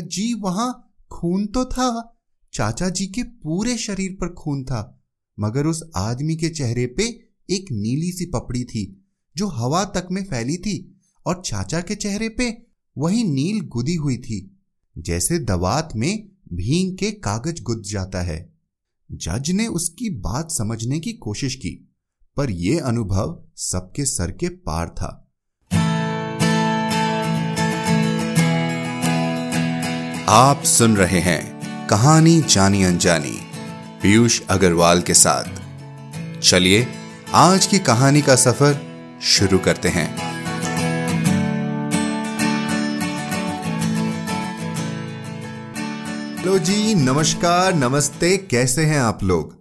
जी वहाँ खून तो था, चाचा जी के पूरे शरीर पर खून था, मगर उस आदमी के चेहरे पे एक नीली सी पपड़ी थी, जो हवा तक में फैली थी और चाचा के चेहरे पे वही नील गुदी हुई थी, जैसे दवात में भींग के कागज़ गुद जाता है। जज ने उसकी बात समझने की कोशिश की, पर यह अनुभव सबके सर के पार था। आप सुन रहे हैं कहानी जानी अनजानी पीयूष अग्रवाल के साथ। चलिए, आज की कहानी का सफ़र शुरू करते हैं। हेलो जी, नमस्कार, नमस्ते, कैसे हैं आप लोग?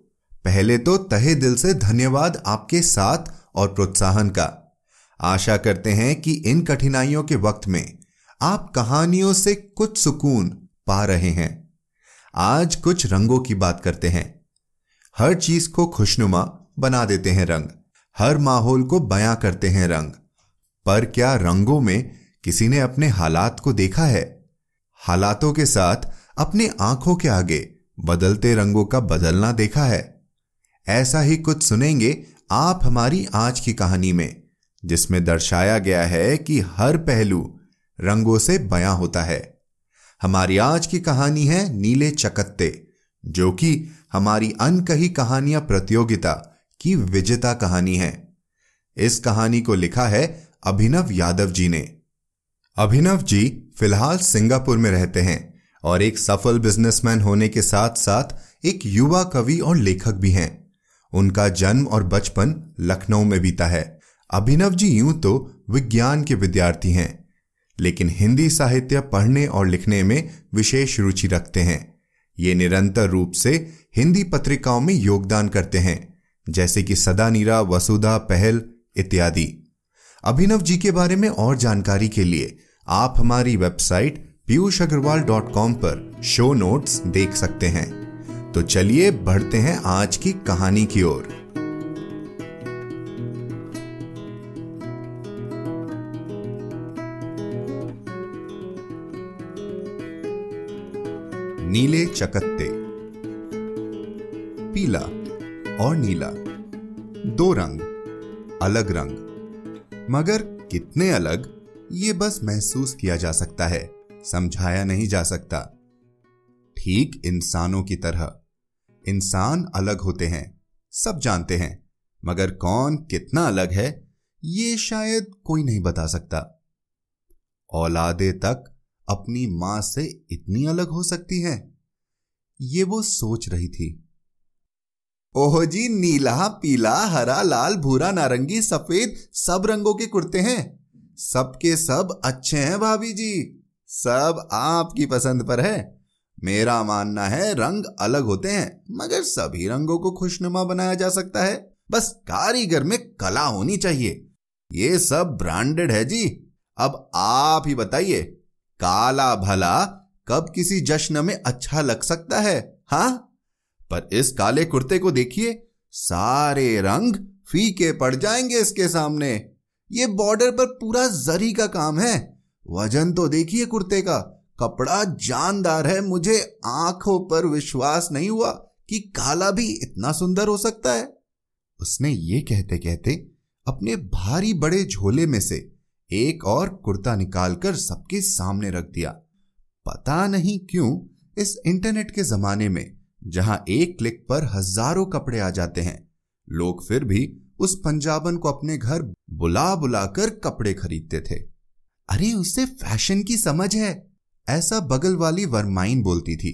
पहले तो तहे दिल से धन्यवाद आपके साथ और प्रोत्साहन का। आशा करते हैं कि इन कठिनाइयों के वक्त में आप कहानियों से कुछ सुकून पा रहे हैं। आज कुछ रंगों की बात करते हैं। हर चीज़ को खुशनुमा बना देते हैं रंग। हर माहौल को बयां करते हैं रंग। पर क्या रंगों में किसी ने अपने हालात को देखा है? हालातों के साथ अपने आँखों के आगे बदलते रंगों का बदलना देखा है। ऐसा ही कुछ सुनेंगे आप हमारी आज की कहानी में, जिसमें दर्शाया गया है कि हर पहलू रंगों से बयां होता है। हमारी आज की कहानी है नीले चकत्ते, जो कि हमारी अनकही कहानियाँ प्रतियोगिता की विजेता कहानी है। इस कहानी को लिखा है अभिनव यादव जी ने। अभिनव जी फ़िलहाल सिंगापुर में रहते हैं और एक सफल बिजनेसमैन होने के साथ साथ एक युवा कवि और लेखक भी हैं। उनका जन्म और बचपन लखनऊ में बीता है। अभिनव जी यूँ तो विज्ञान के विद्यार्थी हैं। लेकिन हिंदी साहित्य पढ़ने और लिखने में विशेष रुचि रखते हैं। ये निरंतर रूप से हिंदी पत्रिकाओं में योगदान करते हैं, जैसे कि सदा नीरा वसुधा, पहल इत्यादि। अभिनव जी के बारे में और जानकारी के लिए आप हमारी website Piyush Agarwal dot com पर शो नोट्स देख सकते हैं। तो चलिए बढ़ते हैं आज की कहानी की ओर। नीले चकत्ते। पीला और नीला। दो रंग, अलग रंग। मगर कितने अलग, ये बस महसूस किया जा सकता है, समझाया नहीं जा सकता। ठीक इंसानों की तरह। इंसान अलग होते हैं, सब जानते हैं, मगर कौन कितना अलग है, ये शायद कोई नहीं बता सकता। औलादे तक अपनी माँ से इतनी अलग हो सकती है? ये वो सोच रही थी। ओहो जी, नीला, पीला, हरा, लाल, भूरा, नारंगी, सफ़ेद, सब रंगों के कुर्ते हैं। सबके सब अच्छे हैं भाभी जी। सब आपकी पसंद पर है। मेरा मानना है रंग अलग होते हैं, मगर सभी रंगों को खुशनुमा बनाया जा सकता है। बस कारीगर में कला होनी चाहिए। ये सब ब्रांडेड है जी। अब आप ही बताइए काला भला कब किसी जश्न में अच्छा लग सकता है, हा? पर इस काले कुर्ते को देखिए, सारे रंग फीके पड़ जाएँगे इसके सामने। ये बॉर्डर पर पूरा जरी का काम है। वज़न तो देखिए कुर्ते का, कपड़ा जानदार है, मुझे आँखों पर विश्वास नहीं हुआ कि काला भी इतना सुंदर हो सकता है। उसने ये कहते कहते अपने भारी बड़े झोले में से एक और कुर्ता निकालकर सबके सामने रख दिया। पता नहीं क्यों, इस इंटरनेट के जमाने में, जहाँ एक क्लिक पर हज़ारों कपड़े आ जाते हैं, लोग फिर भी उस पंजाबन को अपने घर बुला बुलाकर कपड़े खरीदते थे। अरे उसे फ़ैशन की समझ है, ऐसा बगल वाली वरमाइन बोलती थी।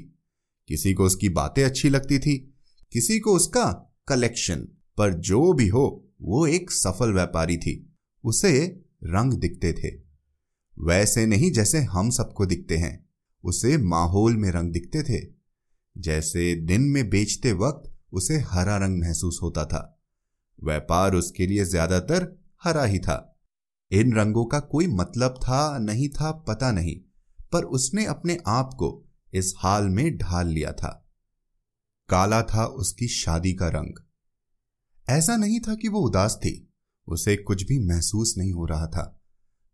किसी को उसकी बातें अच्छी लगती थी, किसी को उसका कलेक्शन, पर जो भी हो, वो एक सफल व्यापारी थी। उसे रंग दिखते थे। वैसे नहीं जैसे हम सबको दिखते हैं, उसे माहौल में रंग दिखते थे। जैसे दिन में बेचते वक्त उसे हरा रंग महसूस होता था। व्यापार उसके लिए ज़्यादातर हरा ही था। इन रंगों का कोई मतलब था नहीं था पता नहीं, पर उसने अपने आप को इस हाल में ढाल लिया था। काला था उसकी शादी का रंग। ऐसा नहीं था कि वो उदास थी। उसे कुछ भी महसूस नहीं हो रहा था।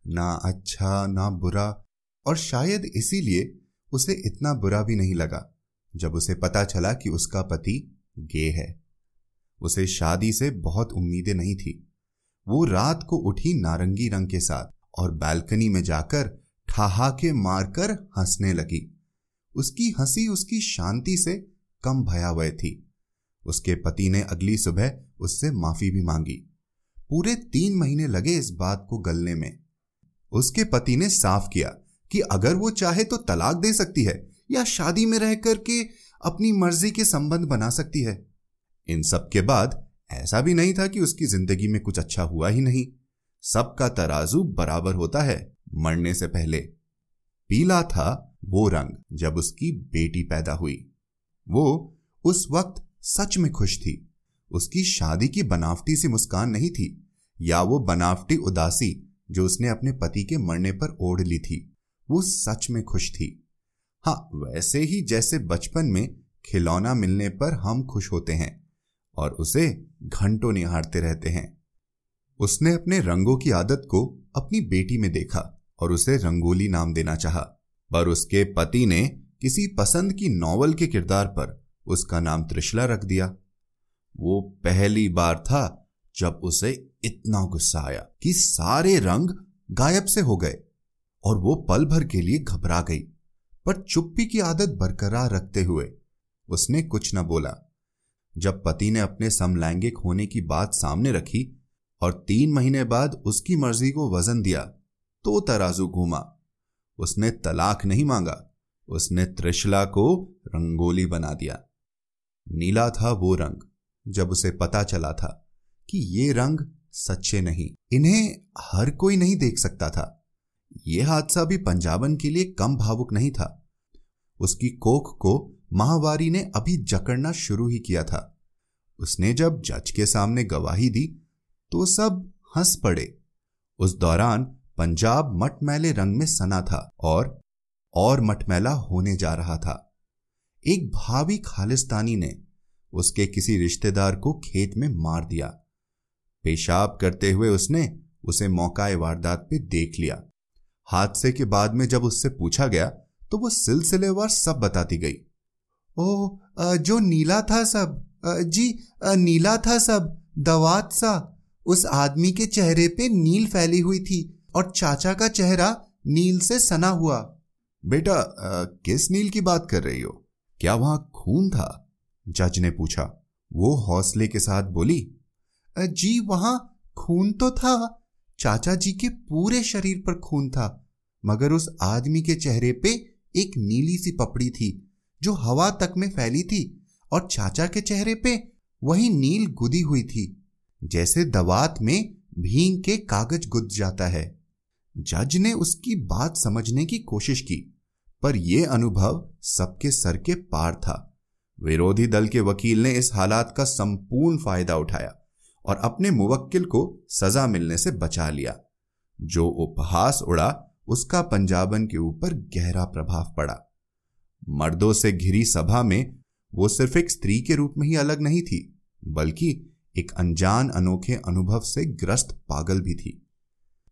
ना अच्छा ना बुरा, और शायद इसीलिए उसे इतना बुरा भी नहीं लगा, जब उसे पता चला कि उसका पति गे है। उसे शादी से बहुत उम्मीदें नहीं थी। वो रात को उठी नारंगी रंग के साथ और बालकनी में जाकर ठहाके मारकर हंसने लगी। उसकी हँसी उसकी शांति से कम भयावह थी। उसके पति ने अगली सुबह उससे माफ़ी भी मांगी। पूरे तीन महीने लगे इस बात को गलने में। उसके पति ने साफ़ किया कि अगर वो चाहे तो तलाक दे सकती है या शादी में रह करके अपनी मर्ज़ी के संबंध बना सकती है। इन सब के बाद ऐसा भी नहीं था कि उसकी ज़िंदगी में कुछ अच्छा हुआ ही नहीं। सबका तराजू बराबर होता है मरने से पहले। पीला था वो रंग जब उसकी बेटी पैदा हुई। वो उस वक्त सच में खुश थी। उसकी शादी की बनावटी सी मुस्कान नहीं थी। या वो बनावटी उदासी जो उसने अपने पति के मरने पर ओढ़ ली थी, वो सच में खुश थी। हाँ वैसे ही जैसे बचपन में खिलौना मिलने पर हम खुश होते हैं और उसे घंटों निहारते रहते हैं। उसने अपने रंगों की आदत को अपनी बेटी में देखा और उसे रंगोली नाम देना चाहा, पर उसके पति ने किसी पसंद की नॉवल के किरदार पर उसका नाम त्रिशला रख दिया। वो पहली बार था जब उसे इतना गुस्सा आया कि सारे रंग गायब से हो गए और वो पल भर के लिए घबरा गई। पर चुप्पी की आदत बरकरार रखते हुए उसने कुछ न बोला। जब पति ने अपने समलैंगिक होने की बात सामने रखी और तीन महीने बाद उसकी मर्ज़ी को वज़न दिया तो तराजू घूमा। उसने तलाक नहीं मांगा। उसने त्रिशला को रंगोली बना दिया। नीला था वो रंग, जब उसे पता चला था कि ये रंग सच्चे नहीं। इन्हें हर कोई नहीं देख सकता था। यह हादसा भी पंजाबन के लिए कम भावुक नहीं था। उसकी कोख को महावारी ने अभी जकड़ना शुरू ही किया था। उसने जब जज के सामने गवाही दी तो सब हंस पड़े। उस दौरान पंजाब मटमैले रंग में सना था और और मटमैला होने जा रहा था। एक भावी खालिस्तानी ने उसके किसी रिश्तेदार को खेत में मार दिया। पेशाब करते हुए उसने उसे मौकाए वारदात पे देख लिया। हादसे के बाद में जब उससे पूछा गया तो वो सिलसिलेवार सब बताती गई। ओ जो नीला था सब जी नीला था सब, दवात सा, उस आदमी के चेहरे पे नील फैली हुई थी और चाचा का चेहरा नील से सना हुआ। बेटा किस नील की बात कर रही हो? क्या वहाँ खून था? जज ने पूछा। वो हौसले के साथ बोली जी, वहाँ खून तो था। चाचा जी के पूरे शरीर पर खून था, मगर उस आदमी के चेहरे पे एक नीली सी पपड़ी थी, जो हवा तक में फैली थी, और चाचा के चेहरे पे वही नील गुदी हुई थी, जैसे दवात में भींग के कागज़ गुद जाता है। जज ने उसकी बात समझने की कोशिश की, पर यह अनुभव सबके सर के पार था। विरोधी दल के वकील ने इस हालात का संपूर्ण फ़ायदा उठाया। और अपने मुवक्किल को सजा मिलने से बचा लिया। जो उपहास उड़ा, उसका पंजाबन के ऊपर गहरा प्रभाव पड़ा। मर्दों से घिरी सभा में वो सिर्फ़ एक स्त्री के रूप में ही अलग नहीं थी, बल्कि एक अनजान अनोखे अनुभव से ग्रस्त पागल भी थी।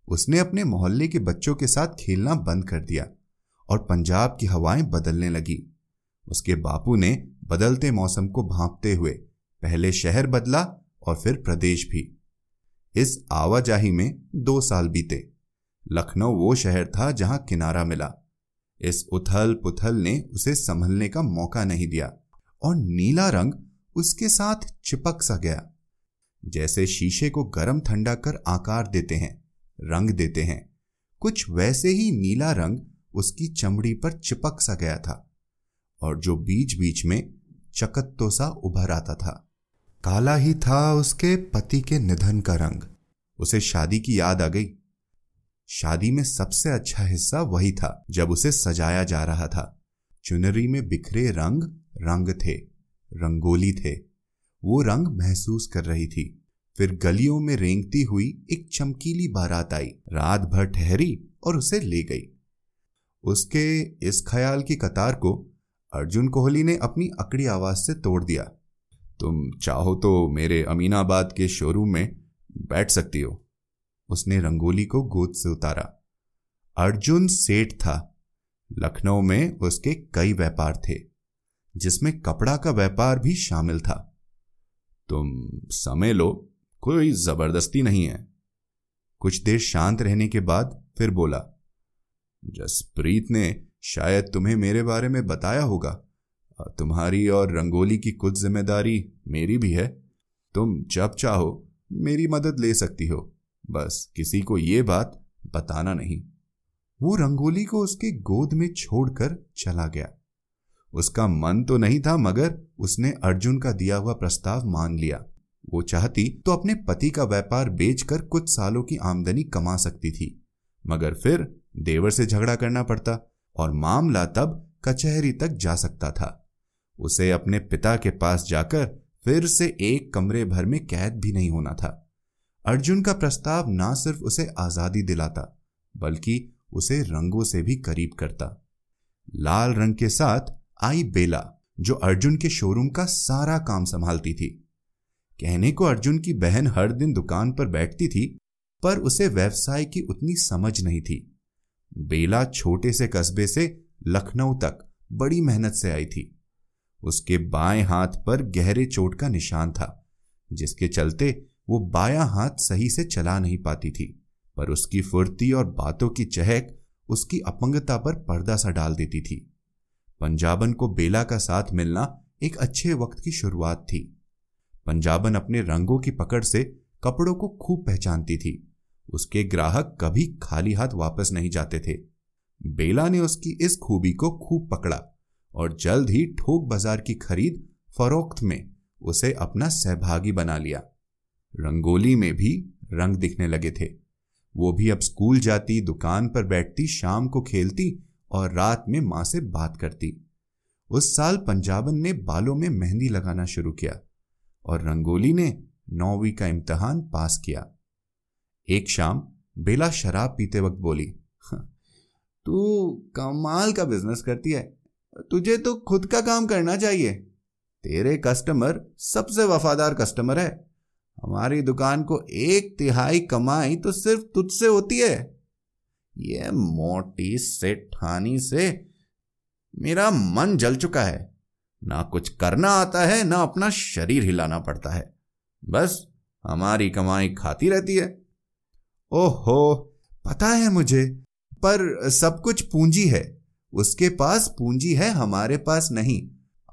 उसने अपने मोहल्ले के बच्चों के साथ खेलना बंद कर दिया और पंजाब की हवाएँ बदलने लगी। उसके बापू ने बदलते मौसम को भांपते हुए पहले शहर बदला और फिर प्रदेश भी। इस आवाजाही में दो साल बीते। लखनऊ वो शहर था जहाँ किनारा मिला। इस उथल पुथल ने उसे संभलने का मौका नहीं दिया और नीला रंग उसके साथ चिपक सा गया। जैसे शीशे को गर्म ठंडा कर आकार देते हैं, रंग देते हैं, कुछ वैसे ही नीला रंग उसकी चमड़ी पर चिपक सा गया था और जो बीच बीच में चकत्तो सा उभर आता था। काला ही था उसके पति के निधन का रंग। उसे शादी की याद आ गई। शादी में सबसे अच्छा हिस्सा वही था, जब उसे सजाया जा रहा था। चुनरी में बिखरे रंग रंग थे, रंगोली थे। वो रंग महसूस कर रही थी। फिर गलियों में रेंगती हुई एक चमकीली बारात आई। रात भर ठहरी और उसे ले गई। उसके इस ख्याल की कतार को अर्जुन कोहली ने अपनी अकड़ी आवाज़ से तोड़ दिया। तुम चाहो तो मेरे अमीनाबाद के शोरूम में बैठ सकती हो। उसने रंगोली को गोद से उतारा। अर्जुन सेठ था। लखनऊ में उसके कई व्यापार थे, जिसमें कपड़ा का व्यापार भी शामिल था। तुम समय लो, कोई ज़बरदस्ती नहीं है। कुछ देर शांत रहने के बाद फिर बोला, जसप्रीत ने शायद तुम्हें मेरे बारे में बताया होगा। तुम्हारी और रंगोली की कुछ ज़िम्मेदारी मेरी भी है। तुम जब चाहो, मेरी मदद ले सकती हो। बस किसी को ये बात बताना नहीं। वो रंगोली को उसके गोद में छोड़कर चला गया। उसका मन तो नहीं था, मगर उसने अर्जुन का दिया हुआ प्रस्ताव मान लिया। वो चाहती तो अपने पति का व्यापार बेचकर कुछ सालों की आमदनी कमा सकती थी। मगर फिर देवर से झगड़ा करना पड़ता और मामला तब कचहरी तक जा सकता था। उसे अपने पिता के पास जाकर फिर से एक कमरे भर में कैद भी नहीं होना था। अर्जुन का प्रस्ताव ना सिर्फ़ उसे आज़ादी दिलाता, बल्कि उसे रंगों से भी करीब करता। लाल रंग के साथ आई बेला, जो अर्जुन के शोरूम का सारा काम संभालती थी। कहने को अर्जुन की बहन हर दिन दुकान पर बैठती थी, पर उसे व्यवसाय की उतनी समझ नहीं थी। बेला छोटे से कस्बे से लखनऊ तक बड़ी मेहनत से आई थी। उसके बाएँ हाथ पर गहरे चोट का निशान था, जिसके चलते वो बायां हाथ सही से चला नहीं पाती थी, पर उसकी फुर्ती और बातों की चहक उसकी अपंगता पर पर्दा सा डाल देती थी। पंजाबन को बेला का साथ मिलना एक अच्छे वक्त की शुरुआत थी। पंजाबन अपने रंगों की पकड़ से कपड़ों को खूब पहचानती थी। उसके ग्राहक कभी खाली हाथ वापस नहीं जाते थे। बेला ने उसकी इस खूबी को खूब पकड़ा। और जल्द ही ठोक बाज़ार की खरीद फरोख्त में उसे अपना सहभागी बना लिया। रंगोली में भी रंग दिखने लगे थे। वो भी अब स्कूल जाती, दुकान पर बैठती, शाम को खेलती और रात में माँ से बात करती। उस साल पंजाबन ने बालों में मेहंदी लगाना शुरू किया और रंगोली ने नौवीं का इम्तहान पास किया। एक शाम बेला शराब पीते वक्त बोली तू कमाल का बिज़नेस करती है। तुझे तो खुद का काम करना चाहिए। तेरे कस्टमर सबसे वफादार कस्टमर है। हमारी दुकान को एक तिहाई कमाई तो सिर्फ़ तुझसे होती है। ये मोटी सेठानी से मेरा मन जल चुका है। ना कुछ करना आता है, ना अपना शरीर हिलाना पड़ता है। बस हमारी कमाई खाती रहती है। ओहो, पता है मुझे, पर सब कुछ पूंजी है। उसके पास पूंजी है, हमारे पास नहीं।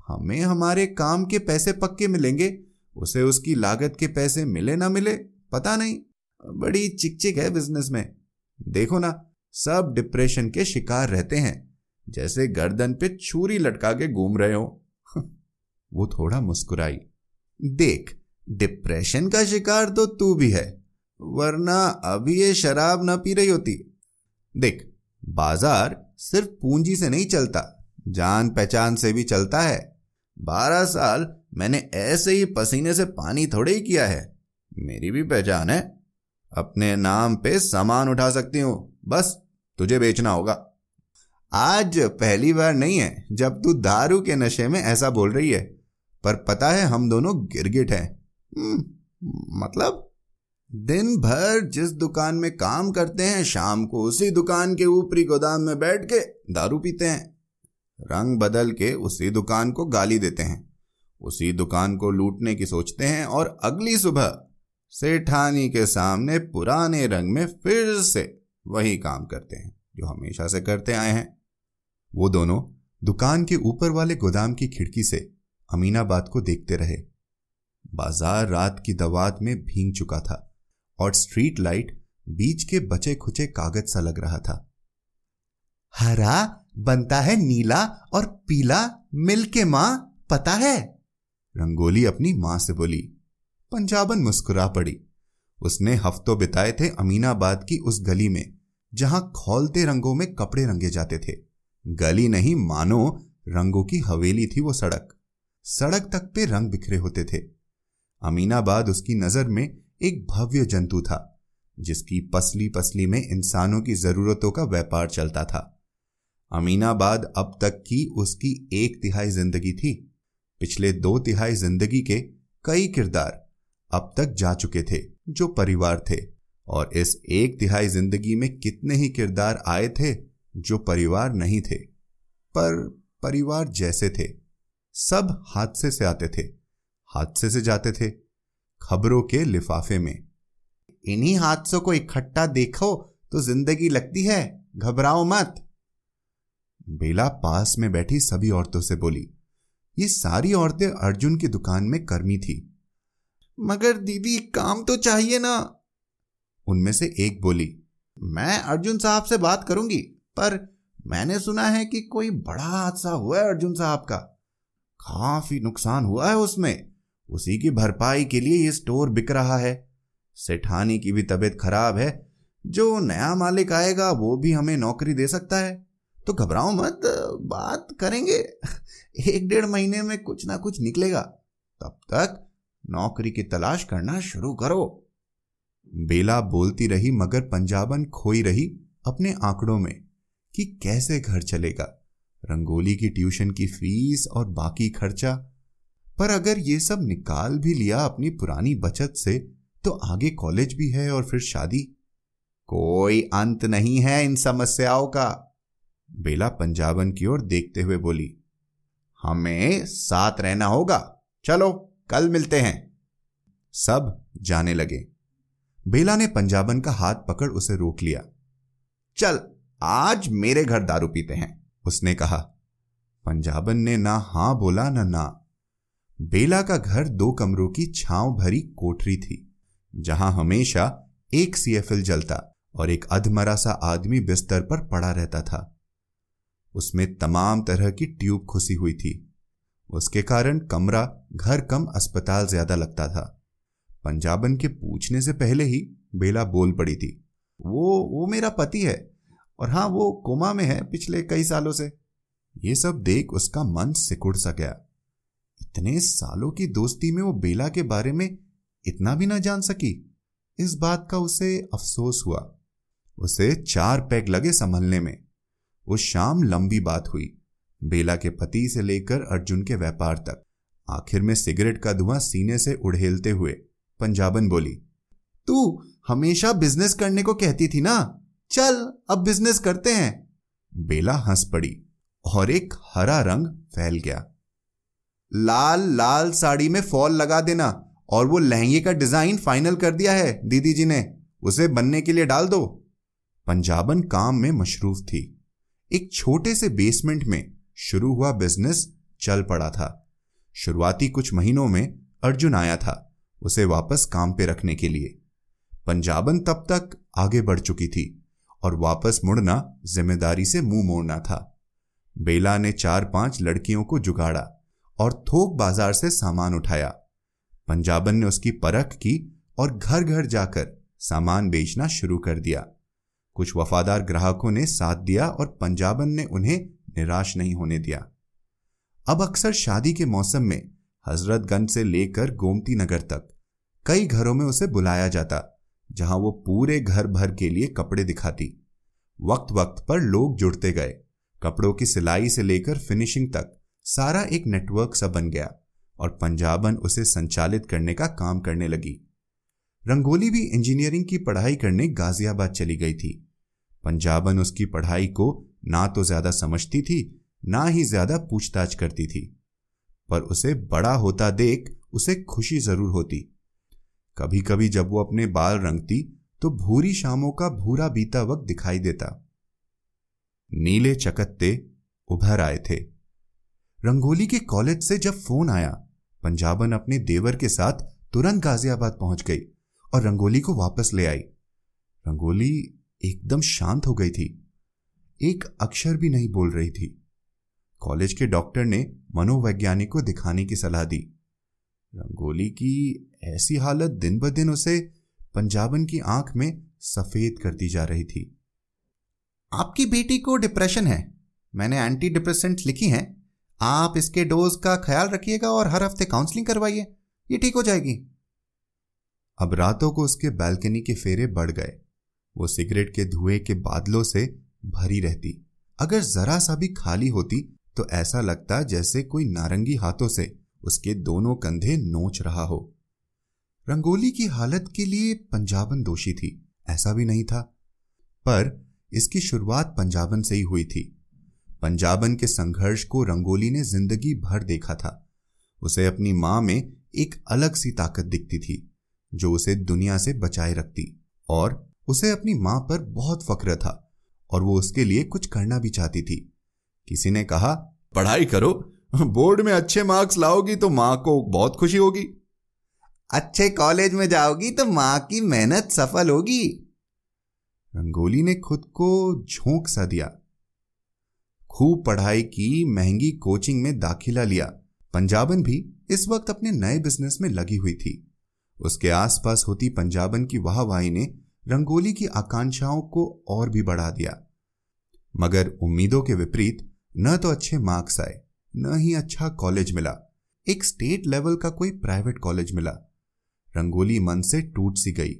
हमें हमारे काम के पैसे पक्के मिलेंगे। उसे उसकी लागत के पैसे मिले ना मिले, पता नहीं। बड़ी चिकचिक है बिज़नेस में। देखो ना, सब डिप्रेशन के शिकार रहते हैं। जैसे गर्दन पे छुरी लटका के घूम रहे हो। वो थोड़ा मुस्कुराई। देख डिप्रेशन का शिकार तो तू भी है, वरना अभी ये शराब ना पी रही होती। देख, बाज़ार सिर्फ़ पूंजी से नहीं चलता जान पहचान से भी चलता है। बारह साल मैंने ऐसे ही पसीने से पानी थोड़े ही किया है। मेरी भी पहचान है। अपने नाम पे सामान उठा सकती हूँ। बस तुझे बेचना होगा। आज पहली बार नहीं है जब तू दारू के नशे में ऐसा बोल रही है। पर पता है हम दोनों गिरगिट हैं। हम्म, मतलब? दिन भर जिस दुकान में काम करते हैं, शाम को उसी दुकान के ऊपरी गोदाम में बैठ के दारू पीते हैं। रंग बदल के उसी दुकान को गाली देते हैं। उसी दुकान को लूटने की सोचते हैं और अगली सुबह सेठानी के सामने पुराने रंग में फिर से वही काम करते हैं, जो हमेशा से करते आए हैं। वो दोनों दुकान के ऊपर वाले गोदाम की खिड़की से अमीनाबाद को देखते रहे। बाज़ार रात की दवात में भींग चुका था। और स्ट्रीट लाइट बीच के बचे खुचे कागज़ सा लग रहा था। हरा बनता है नीला और पीला मिलके माँ, पता है? रंगोली अपनी माँ से बोली। पंजाबन मुस्कुरा पड़ी। उसने हफ्तों बिताए थे अमीनाबाद की उस गली में, जहाँ खोलते रंगों में कपड़े रंगे जाते थे। गली नहीं, मानो रंगों की हवेली थी वो सड़क। सड़क तक पे रंग बिखरे होते थे। अमीनाबाद उसकी नज़र में एक भव्य जंतु था, जिसकी पसली पसली में इंसानों की जरूरतों का व्यापार चलता था। अमीनाबाद अब तक की उसकी एक तिहाई ज़िंदगी थी। पिछले दो तिहाई ज़िंदगी के कई किरदार अब तक जा चुके थे, जो परिवार थे, और इस एक तिहाई ज़िंदगी में कितने ही किरदार आए थे, जो परिवार नहीं थे। पर परिवार जैसे थे। सब हादसे से आते थे, हादसे से जाते थे खबरों के लिफाफे में। इन्हीं हादसों को इकट्ठा देखो तो ज़िंदगी लगती है, घबराओ मत। बेला पास में बैठी सभी औरतों से बोली, ये सारी औरतें अर्जुन की दुकान में कर्मी थी। मगर दीदी, काम तो चाहिए ना। उनमें से एक बोली, मैं अर्जुन साहब से बात करूँगी, पर मैंने सुना है कि कोई बड़ा हादसा हुआ है अर्जुन साहब का। काफ़ी नुकसान हुआ है उसमें। उसी की भरपाई के लिए ये स्टोर बिक रहा है। सेठानी की भी तबीयत खराब है। जो नया मालिक आएगा, वो भी हमें नौकरी दे सकता है। तो घबराओ मत, बात करेंगे। एक डेढ़ महीने में कुछ ना कुछ निकलेगा। तब तक नौकरी की तलाश करना शुरू करो। बेला बोलती रही, मगर पंजाबन खोई रही अपने आंकड़ों में कि कैसे घर चलेगा। रंगोली की ट्यूशन की फ़ीस और बाकी खर्चा पर अगर ये सब निकाल भी लिया अपनी पुरानी बचत से तो आगे कॉलेज भी है और फिर शादी? कोई अंत नहीं है इन समस्याओं का। बेला पंजाबन की ओर देखते हुए बोली, हमें साथ रहना होगा। चलो, कल मिलते हैं। सब जाने लगे। बेला ने पंजाबन का हाथ पकड़ उसे रोक लिया। चल, आज मेरे घर दारू पीते हैं, उसने कहा। पंजाबन ने ना हाँ बोला, ना ना। बेला का घर दो कमरों की छांव भरी कोठरी थी, जहाँ हमेशा एक सीएफएल जलता और एक अधमरा सा आदमी बिस्तर पर पड़ा रहता था। उसमें तमाम तरह की ट्यूब खुसी हुई थी। उसके कारण कमरा घर कम अस्पताल ज़्यादा लगता था। पंजाबन के पूछने से पहले ही बेला बोल पड़ी थी, वो वो मेरा पति है और हाँ वो कोमा में है पिछले कई सालों से। ये सब देख उसका मन सिकुड़ सा गया। इतने सालों की दोस्ती में वो बेला के बारे में इतना भी ना जान सकी। इस बात का उसे अफसोस हुआ। उसे चार पैग लगे संभलने में। उस शाम लंबी बात हुई, बेला के पति से लेकर अर्जुन के व्यापार तक। आखिर में सिगरेट का धुआँ सीने से उड़ेलते हुए पंजाबन बोली, तू हमेशा बिज़नेस करने को कहती थी ना? चल, अब बिज़नेस करते हैं। बेला हंस पड़ी और एक हरा रंग फैल गया। लाल लाल साड़ी में फॉल लगा देना और वो लहंगे का डिज़ाइन फाइनल कर दिया है, दीदी जी ने। उसे बनने के लिए डाल दो। पंजाबन काम में मशरूफ थी। एक छोटे से बेसमेंट में शुरू हुआ बिज़नेस चल पड़ा था। शुरुआती कुछ महीनों में अर्जुन आया था उसे वापस काम पे रखने के लिए। पंजाबन तब तक आगे बढ़ चुकी थी और वापस मुड़ना ज़िम्मेदारी से मुँह मोड़ना था। बेला ने चार पाँच लड़कियों को जुगाड़ा। और थोक बाज़ार से सामान उठाया। पंजाबन ने उसकी परख की और घर घर जाकर सामान बेचना शुरू कर दिया। कुछ वफादार ग्राहकों ने साथ दिया और पंजाबन ने उन्हें निराश नहीं होने दिया। अब अक्सर शादी के मौसम में हजरतगंज से लेकर गोमती नगर तक कई घरों में उसे बुलाया जाता, जहाँ वो पूरे घर भर के लिए कपड़े दिखाती। वक्त वक्त पर लोग जुड़ते गए, कपड़ों की सिलाई से लेकर फिनिशिंग तक। सारा एक नेटवर्क सा बन गया और पंजाबन उसे संचालित करने का काम करने लगी। रंगोली भी इंजीनियरिंग की पढ़ाई करने गाजियाबाद चली गई थी। पंजाबन उसकी पढ़ाई को ना तो ज़्यादा समझती थी, ना ही ज़्यादा पूछताछ करती थी। पर उसे बड़ा होता देख उसे खुशी ज़रूर होती। कभी कभी जब वो अपने बाल रंगती तो भूरी शामों का भूरा बीता वक्त दिखाई देता। नीले चकत्ते उभर आए थे। रंगोली के कॉलेज से जब फ़ोन आया, पंजाबन अपने देवर के साथ तुरंत गाजियाबाद पहुँच गई और रंगोली को वापस ले आई। रंगोली एकदम शांत हो गई थी। एक अक्षर भी नहीं बोल रही थी। कॉलेज के डॉक्टर ने मनोवैज्ञानिक को दिखाने की सलाह दी। रंगोली की ऐसी हालत दिन ब दिन उसे पंजाबन की आँख में सफ़ेद करती जा रही थी। आपकी बेटी को डिप्रेशन है। मैंने एंटी डिप्रेसेंट लिखी हैं। आप इसके डोज का ख्याल रखिएगा और हर हफ़्ते काउंसलिंग करवाइए। ये ठीक हो जाएगी। अब रातों को उसके बैल्कनी के फेरे बढ़ गए। वो सिगरेट के धुएँ के बादलों से भरी रहती। अगर जरा सा भी खाली होती तो ऐसा लगता जैसे कोई नारंगी हाथों से उसके दोनों कंधे नोच रहा हो। रंगोली की हालत के लिए पंजाबन दोषी थी, ऐसा भी नहीं था। पर इसकी शुरुआत पंजाबन से ही हुई थी। पंजाबन के संघर्ष को रंगोली ने ज़िंदगी भर देखा था। उसे अपनी माँ में एक अलग सी ताकत दिखती थी जो उसे दुनिया से बचाए रखती और उसे अपनी माँ पर बहुत फक्र था और वो उसके लिए कुछ करना भी चाहती थी। किसी ने कहा पढ़ाई करो बोर्ड में अच्छे मार्क्स लाओगी तो माँ को बहुत खुशी होगी। अच्छे कॉलेज में जाओगी तो माँ की मेहनत सफल होगी। रंगोली ने खुद को झोंक सा दिया। खूब पढ़ाई की महँगी कोचिंग में दाखिला लिया। पंजाबन भी इस वक्त अपने नए बिज़नेस में लगी हुई थी। उसके आसपास होती पंजाबन की वाहवाही ने रंगोली की आकांक्षाओं को और भी बढ़ा दिया। मगर उम्मीदों के विपरीत, न तो अच्छे मार्क्स आए, न ही अच्छा कॉलेज मिला। एक स्टेट लेवल का कोई प्राइवेट कॉलेज मिला। रंगोली मन से टूट सी गई।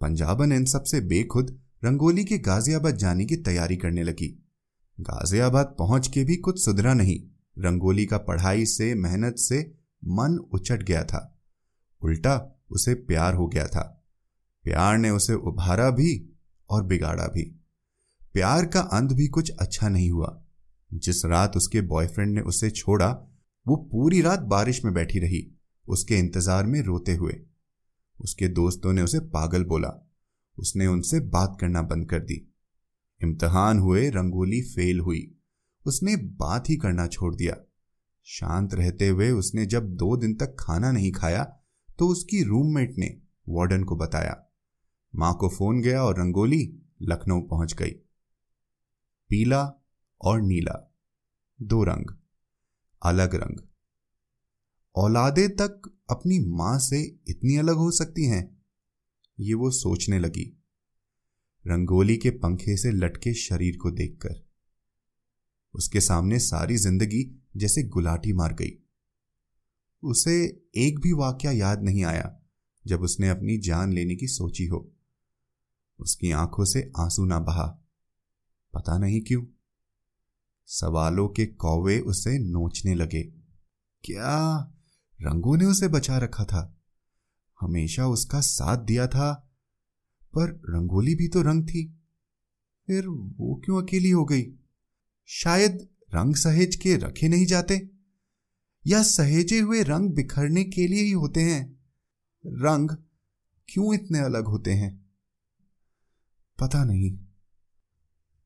पंजाबन इन सबसे बेखुद रंगोली के गाजियाबाद जाने की तैयारी करने लगी। गाजियाबाद पहुँच के भी कुछ सुधरा नहीं। रंगोली का पढ़ाई से, मेहनत से मन उचट गया था। उल्टा उसे प्यार हो गया था। प्यार ने उसे उभारा भी और बिगाड़ा भी। प्यार का अंत भी कुछ अच्छा नहीं हुआ। जिस रात उसके बॉयफ्रेंड ने उसे छोड़ा, वो पूरी रात बारिश में बैठी रही। उसके इंतज़ार में रोते हुए। उसके दोस्तों ने उसे पागल बोला। उसने उनसे बात करना बंद कर दी। इम्तहान हुए, रंगोली फेल हुई। उसने बात ही करना छोड़ दिया। शांत रहते हुए उसने जब दो दिन तक खाना नहीं खाया तो उसकी रूममेट ने वार्डन को बताया। माँ को फ़ोन गया और रंगोली लखनऊ पहुँच गई। पीला और नीला, दो रंग, अलग रंग। औलादे तक अपनी माँ से इतनी अलग हो सकती हैं? ये वो सोचने लगी। रंगोली के पंखे से लटके शरीर को देखकर। उसके सामने सारी ज़िंदगी जैसे गुलाटी मार गई। उसे एक भी वाक्य याद नहीं आया जब उसने अपनी जान लेने की सोची हो। उसकी आँखों से आँसू ना बहा। पता नहीं क्यों। सवालों के कौवे उसे नोचने लगे। क्या रंगों ने उसे बचा रखा था? हमेशा उसका साथ दिया था पर रंगोली भी तो रंग थी। फिर वो क्यों अकेली हो गई? शायद रंग सहेज के रखे नहीं जाते, या सहेजे हुए रंग बिखरने के लिए ही होते हैं। रंग क्यों इतने अलग होते हैं? पता नहीं।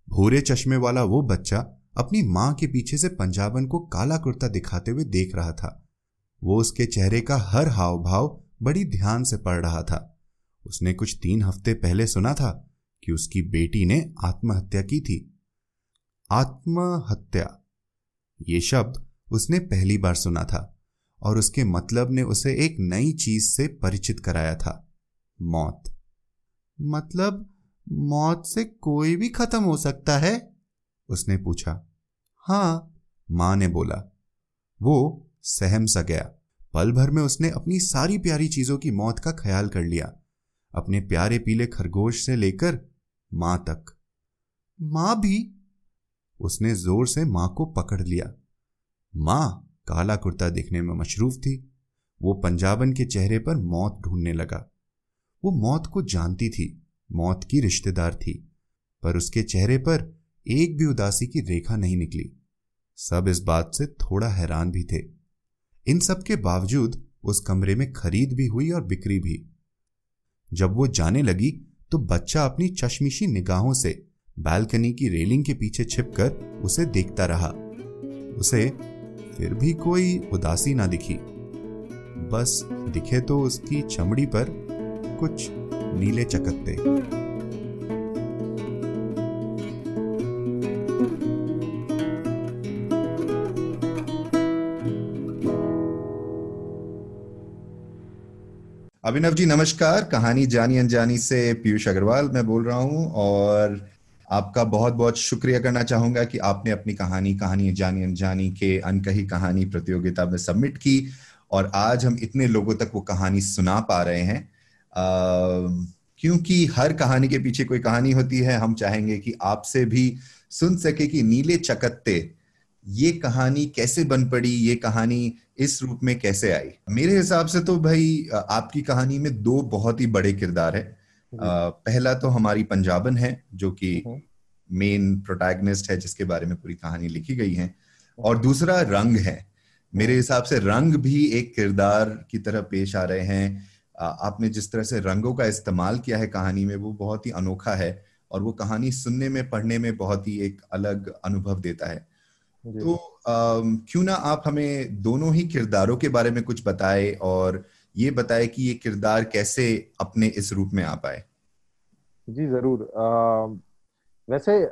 भूरे चश्मे वाला वो बच्चा अपनी माँ के पीछे से पंजाबन को काला कुर्ता दिखाते हुए देख रहा था। वो उसके चेहरे का हर हाव भाव बड़ी ध्यान से पढ़ रहा था। उसने कुछ तीन हफ़्ते पहले सुना था कि उसकी बेटी ने आत्महत्या की थी। आत्महत्या? ये शब्द उसने पहली बार सुना था और उसके मतलब ने उसे एक नई चीज़ से परिचित कराया था, मौत। मतलब मौत से कोई भी खत्म हो सकता है? उसने पूछा। हाँ, माँ ने बोला। वो सहम सा गया। पल भर में उसने अपनी सारी प्यारी चीज़ों की मौत का ख्याल कर लिया। अपने प्यारे पीले खरगोश से लेकर माँ तक। माँ भी? उसने ज़ोर से माँ को पकड़ लिया। माँ काला कुर्ता दिखने में मशरूफ थी। वो पंजाबन के चेहरे पर मौत ढूँढने लगा। वो मौत को जानती थी, मौत की रिश्तेदार थी, पर उसके चेहरे पर एक भी उदासी की रेखा नहीं निकली। सब इस बात से थोड़ा हैरान भी थे। इन सब के बावजूद उस कमरे में खरीद भी हुई और बिक्री भी। जब वो जाने लगी तो बच्चा अपनी चश्मिशी निगाहों से बालकनी की रेलिंग के पीछे छिपकर उसे देखता रहा। उसे फिर भी कोई उदासी ना दिखी। बस दिखे तो उसकी चमड़ी पर कुछ नीले चकत्ते। अभिनव जी, नमस्कार। कहानी जानी अनजानी से पीयूष अग्रवाल मैं बोल रहा हूँ और आपका बहुत बहुत शुक्रिया करना चाहूँगा कि आपने अपनी कहानी कहानी जानी अनजानी के अनकही कहानी प्रतियोगिता में सबमिट की और आज हम इतने लोगों तक वो कहानी सुना पा रहे हैं। क्योंकि हर कहानी के पीछे कोई कहानी होती है, हम चाहेंगे कि आपसे भी सुन सके कि नीले चकत्ते ये कहानी कैसे बन पड़ी? ये कहानी इस रूप में कैसे आई? मेरे हिसाब से तो भाई आपकी कहानी में दो बहुत ही बड़े किरदार है। पहला तो हमारी पंजाबन है जो कि हम्म। मेन प्रोटैगनिस्ट है जिसके बारे में पूरी कहानी लिखी गई है। और दूसरा रंग है। मेरे हिसाब से रंग भी एक किरदार की तरह पेश आ रहे हैं। आपने जिस तरह से रंगों का इस्तेमाल किया है कहानी में वो बहुत ही अनोखा है। और वो कहानी सुनने में पढ़ने में बहुत ही एक अलग अनुभव देता है। तो क्यों ना आप हमें दोनों ही किरदारों के बारे में कुछ बताए और ये बताए कि ये किरदार कैसे अपने इस रूप में आ पाए। जी ज़रूर। आ, वैसे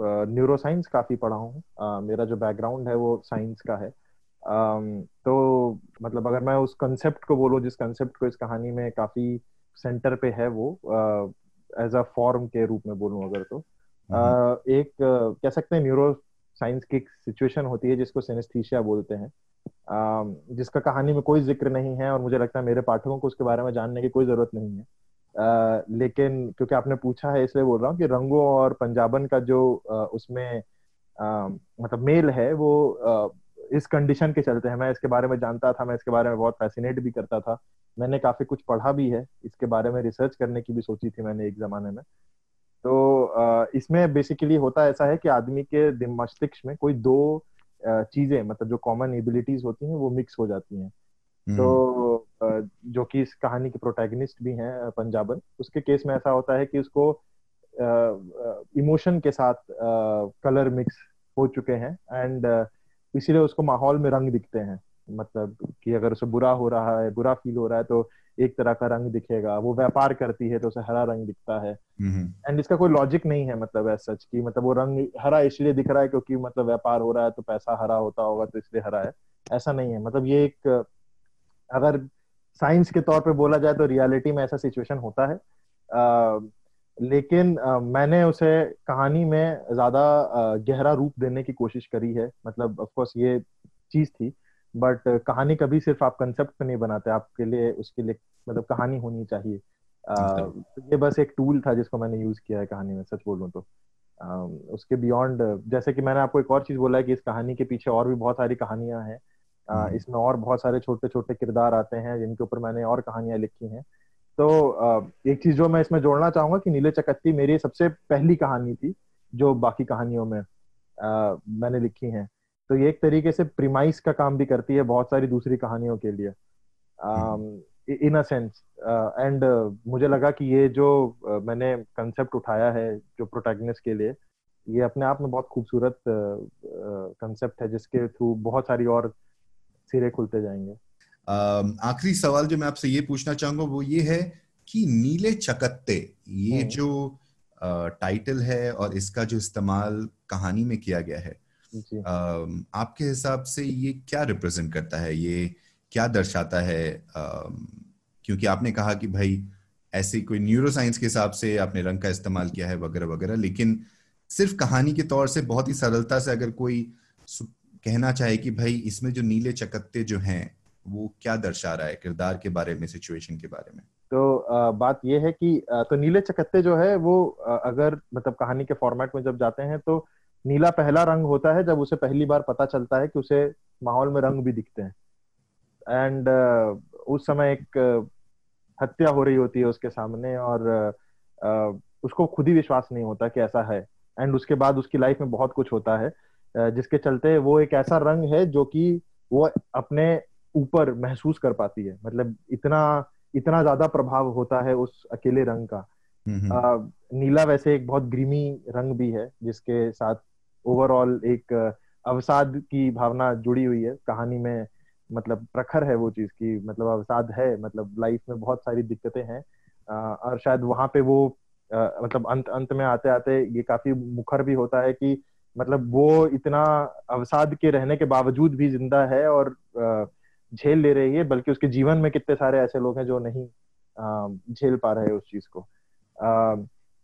न्यूरो साइंस काफ़ी पढ़ा हूँ। मेरा जो बैकग्राउंड है वो साइंस का है। आ, तो मतलब अगर मैं उस कंसेप्ट को बोलूँ जिस कंसेप्ट को इस कहानी में काफ़ी सेंटर पे है वो एज अ फॉर्म के रूप में बोलूँ अगर तो। आ, हम्म। एक कह सकते हैं न्यूरो साइंस की सिचुएशन होती है जिसको सेनेस्थीशिया बोलते हैं। जिसका कहानी में कोई ज़िक्र नहीं है और मुझे लगता है मेरे पाठकों को उसके बारे में जानने की कोई ज़रूरत नहीं है। लेकिन क्योंकि आपने पूछा है इसलिए बोल रहा हूँ कि रंगों और पंजाबन का जो उसमें मतलब मेल है वो इस कंडीशन के चलते हैं। मैं इसके बारे में जानता था, मैं इसके बारे में बहुत फैसिनेट भी करता था। मैंने काफ़ी कुछ पढ़ा भी है। इसके बारे में रिसर्च करने की भी सोची थी मैंने एक जमाने में। इसमें बेसिकली होता ऐसा है कि आदमी के मस्तिष्क में कोई दो चीज़ें मतलब जो कॉमन एबिलिटीज होती हैं वो मिक्स हो जाती हैं हम्म। तो जो कि इस कहानी के प्रोटैगनिस्ट भी हैं पंजाबन उसके केस में ऐसा होता है कि उसको इमोशन के साथ कलर मिक्स हो चुके हैं एंड इसीलिए उसको माहौल में रंग दिखते हैं मतलब कि अगर उसे बुरा हो रहा है बुरा फील हो रहा है तो एक तरह का रंग दिखेगा वो व्यापार करती है तो उसे हरा रंग दिखता है। एंड इसका कोई लॉजिक नहीं है मतलब ऐसा सच की मतलब वो रंग हरा इसलिए दिख रहा है क्योंकि मतलब व्यापार हो रहा है तो पैसा हरा होता होगा तो इसलिए हरा है। ऐसा नहीं है मतलब ये एक अगर साइंस के तौर पे बोला जाए तो रियलिटी में ऐसा सिचुएशन होता है। आ, लेकिन आ, मैंने उसे कहानी में ज़्यादा गहरा रूप देने की कोशिश करी है। मतलब ऑफकोर्स ये चीज़ थी। बट कहानी कभी सिर्फ़ आप कंसेप्ट नहीं बनाते आपके लिए उसके लिए मतलब कहानी होनी चाहिए। आ, ये बस एक टूल था जिसको मैंने यूज़ किया है कहानी में सच बोलूँ तो। आ, उसके बियॉन्ड जैसे कि मैंने आपको एक और चीज़ बोला है कि इस कहानी के पीछे और भी बहुत सारी कहानियाँ हैं। हम्म। इसमें और बहुत सारे छोटे छोटे किरदार आते हैं जिनके ऊपर मैंने और कहानियाँ लिखी हैं। तो एक चीज़ जो मैं इसमें जोड़ना चाहूँगा कि नीले चकत्ती मेरी सबसे पहली कहानी थी जो बाकी कहानियों में मैंने लिखी हैं। तो ये एक तरीके से प्रीमाइस का काम भी करती है बहुत सारी दूसरी कहानियों के लिए। इन अ सेंस एंड मुझे लगा कि ये जो uh, मैंने कंसेप्ट उठाया है जो प्रोटैगनिस्ट के लिए ये अपने आप में बहुत खूबसूरत कंसेप्ट uh, है जिसके थ्रू बहुत सारी और सिरे खुलते जाएँगे। Uh, आखिरी सवाल जो मैं आपसे ये पूछना चाहूँगा वो ये है कि नीले चकत्ते ये हम्म। जो टाइटल है और इसका जो इस्तेमाल कहानी में किया गया है आपके हिसाब से ये क्या रिप्रेजेंट करता है? ये क्या दर्शाता है? क्योंकि आपने कहा कि भाई ऐसे कोई न्यूरो साइंस के हिसाब से आपने रंग का इस्तेमाल किया है वगैरह वगैरह लेकिन सिर्फ़ कहानी के तौर से बहुत ही सरलता से अगर कोई कहना चाहे कि भाई इसमें जो नीले चकत्ते जो हैं वो क्या दर्शा रहा है किरदार के बारे में सिचुएशन के बारे में? तो आ, बात ये है कि आ, तो नीले चकत्ते जो है वो आ, अगर मतलब कहानी के फॉर्मेट में जब जाते हैं तो नीला पहला रंग होता है जब उसे पहली बार पता चलता है कि उसे माहौल में रंग भी दिखते हैं। एंड uh, उस समय एक uh, हत्या हो रही होती है उसके सामने और uh, उसको खुद ही विश्वास नहीं होता कि ऐसा है। एंड उसके बाद उसकी लाइफ में बहुत कुछ होता है uh, जिसके चलते वो एक ऐसा रंग है जो कि वो अपने ऊपर महसूस कर पाती है। मतलब इतना इतना ज़्यादा प्रभाव होता है उस अकेले रंग का। uh, नीला वैसे एक बहुत ग्रीमी रंग भी है जिसके साथ ओवरऑल एक अवसाद की भावना जुड़ी हुई है। कहानी में मतलब प्रखर है वो चीज़ की मतलब अवसाद है मतलब लाइफ में बहुत सारी दिक्कतें हैं। और शायद वहाँ पे वो मतलब अंत अंत में आते आते ये काफ़ी मुखर भी होता है कि मतलब वो इतना अवसाद के रहने के बावजूद भी ज़िंदा है और झेल ले रही है, बल्कि उसके जीवन में कितने सारे ऐसे लोग हैं जो नहीं झेल पा रहे उस चीज़ को।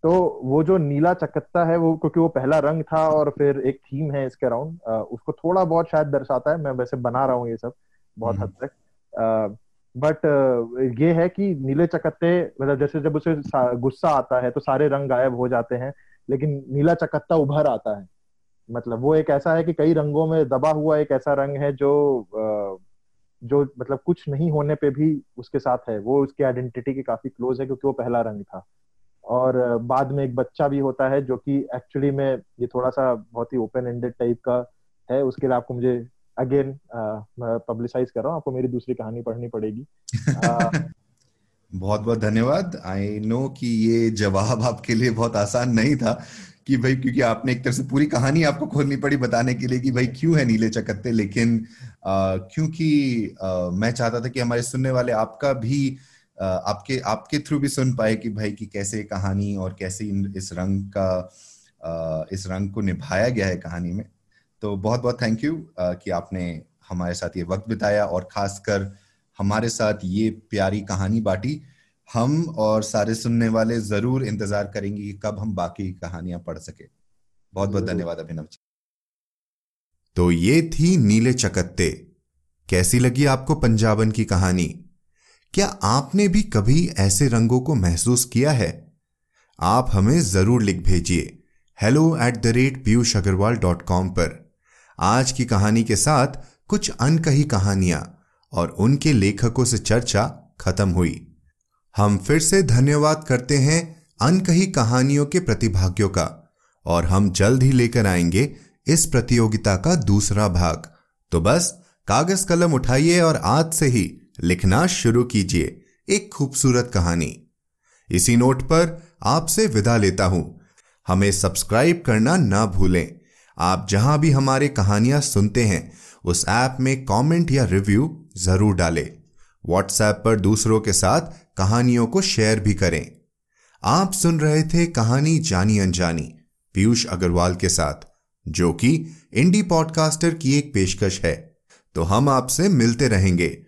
तो वो जो नीला चकत्ता है वो क्योंकि वो पहला रंग था और फिर एक थीम है इसके अराउंड उसको थोड़ा बहुत शायद दर्शाता है मैं वैसे बना रहा हूँ ये सब बहुत हम्म। हद तक। बट ये है कि नीले चकत्ते मतलब जैसे जब उसे गुस्सा आता है तो सारे रंग गायब हो जाते हैं लेकिन नीला चकत्ता उभर आता है। मतलब वो एक ऐसा है कि कई रंगों में दबा हुआ एक ऐसा रंग है जो जो मतलब कुछ नहीं होने पे भी उसके साथ है। वो उसकी आइडेंटिटी के काफ़ी क्लोज है क्योंकि वो पहला रंग था। और बाद में एक बच्चा भी होता है जो कि एक्चुअली में ये थोड़ा सा बहुत ही ओपन एंडेड टाइप का है उसके लिए आपको मुझे अगेन पब्लिसाइज कर रहा हूँ आपको मेरी दूसरी कहानी पढ़नी पड़ेगी। बहुत बहुत धन्यवाद। आई नो कि ये जवाब आपके लिए बहुत आसान नहीं था कि भाई क्योंकि आपने एक तरह से पूरी कहानी आपको खोलनी पड़ी बताने के लिए कि भाई क्यों है नीले चकत्ते लेकिन क्योंकि मैं चाहता था कि हमारे सुनने वाले आपका भी आपके आपके थ्रू भी सुन पाए कि भाई की कैसे कहानी और कैसे इस रंग का इस रंग को निभाया गया है कहानी में। तो बहुत बहुत थैंक यू कि आपने हमारे साथ ये वक्त बिताया और खासकर हमारे साथ ये प्यारी कहानी बांटी। हम और सारे सुनने वाले ज़रूर इंतज़ार करेंगे कि कब हम बाकी कहानियाँ पढ़ सके। बहुत बहुत धन्यवाद अभिनव जी। तो ये थी नीले चकत्ते। कैसी लगी आपको पंजाबन की कहानी? क्या आपने भी कभी ऐसे रंगों को महसूस किया है? आप हमें ज़रूर लिख भेजिए। Hello at the rate Piyush Agarwal dot com पर। आज की कहानी के साथ कुछ अनकही कहानियाँ और उनके लेखकों से चर्चा खत्म हुई। हम फिर से धन्यवाद करते हैं अनकही कहानियों के प्रतिभागियों का और हम जल्द ही लेकर आएँगे इस प्रतियोगिता का दूसरा भाग। तो बस कागज़ कलम उठाइए और आज से ही लिखना शुरू कीजिए एक खूबसूरत कहानी। इसी नोट पर आपसे विदा लेता हूँ। हमें सब्सक्राइब करना ना भूलें। आप जहाँ भी हमारे कहानियाँ सुनते हैं, उस ऐप में कमेंट या रिव्यू ज़रूर डालें। व्हाट्सएप पर दूसरों के साथ कहानियों को शेयर भी करें। आप सुन रहे थे कहानी जानी अनजानी, पीयूष अग्रवाल के साथ, जो कि इंडी पॉडकास्टर की एक पेशकश है। तो हम आपसे मिलते रहेंगे।